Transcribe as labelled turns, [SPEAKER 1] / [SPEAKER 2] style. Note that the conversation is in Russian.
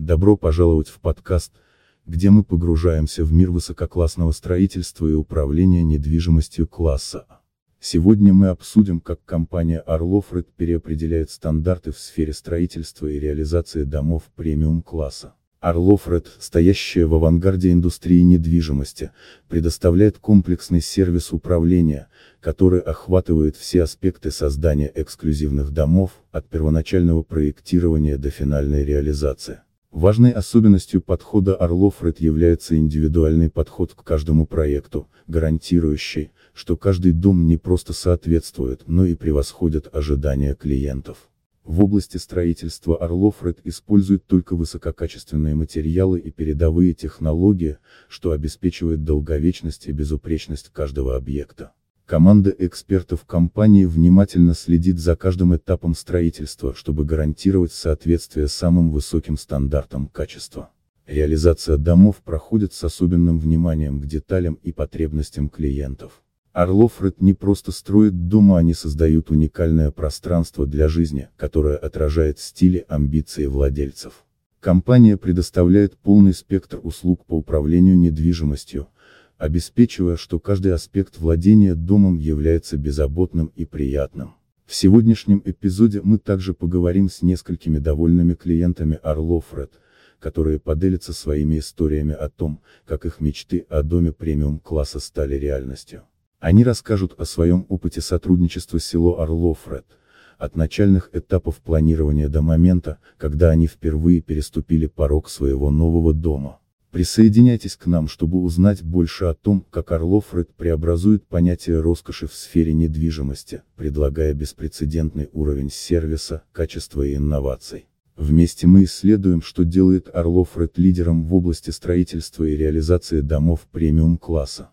[SPEAKER 1] Добро пожаловать в подкаст, где мы погружаемся в мир высококлассного строительства и управления недвижимостью класса. Сегодня мы обсудим, как компания Орлов Ред переопределяет стандарты в сфере строительства и реализации домов премиум-класса. Орлов Ред, стоящая в авангарде индустрии недвижимости, предоставляет комплексный сервис управления, который охватывает все аспекты создания эксклюзивных домов, от первоначального проектирования до финальной реализации. Важной особенностью подхода Орлов Ред является индивидуальный подход к каждому проекту, гарантирующий, что каждый дом не просто соответствует, но и превосходит ожидания клиентов. В области строительства Орлов Ред использует только высококачественные материалы и передовые технологии, что обеспечивает долговечность и безупречность каждого объекта. Команда экспертов компании внимательно следит за каждым этапом строительства, чтобы гарантировать соответствие самым высоким стандартам качества. Реализация домов проходит с особенным вниманием к деталям и потребностям клиентов. Орлов Ред не просто строит дома, они создают уникальное пространство для жизни, которое отражает стили амбиции владельцев. Компания предоставляет полный спектр услуг по управлению недвижимостью, обеспечивая, что каждый аспект владения домом является беззаботным и приятным. В сегодняшнем эпизоде мы также поговорим с несколькими довольными клиентами Орлов Ред, которые поделятся своими историями о том, как их мечты о доме премиум-класса стали реальностью. Они расскажут о своем опыте сотрудничества с село Орлов-Ред, от начальных этапов планирования до момента, когда они впервые переступили порог своего нового дома. Присоединяйтесь к нам, чтобы узнать больше о том, как Орлов-Ред преобразует понятие роскоши в сфере недвижимости, предлагая беспрецедентный уровень сервиса, качества и инноваций. Вместе мы исследуем, что делает Орлов Ред лидером в области строительства и реализации домов премиум-класса.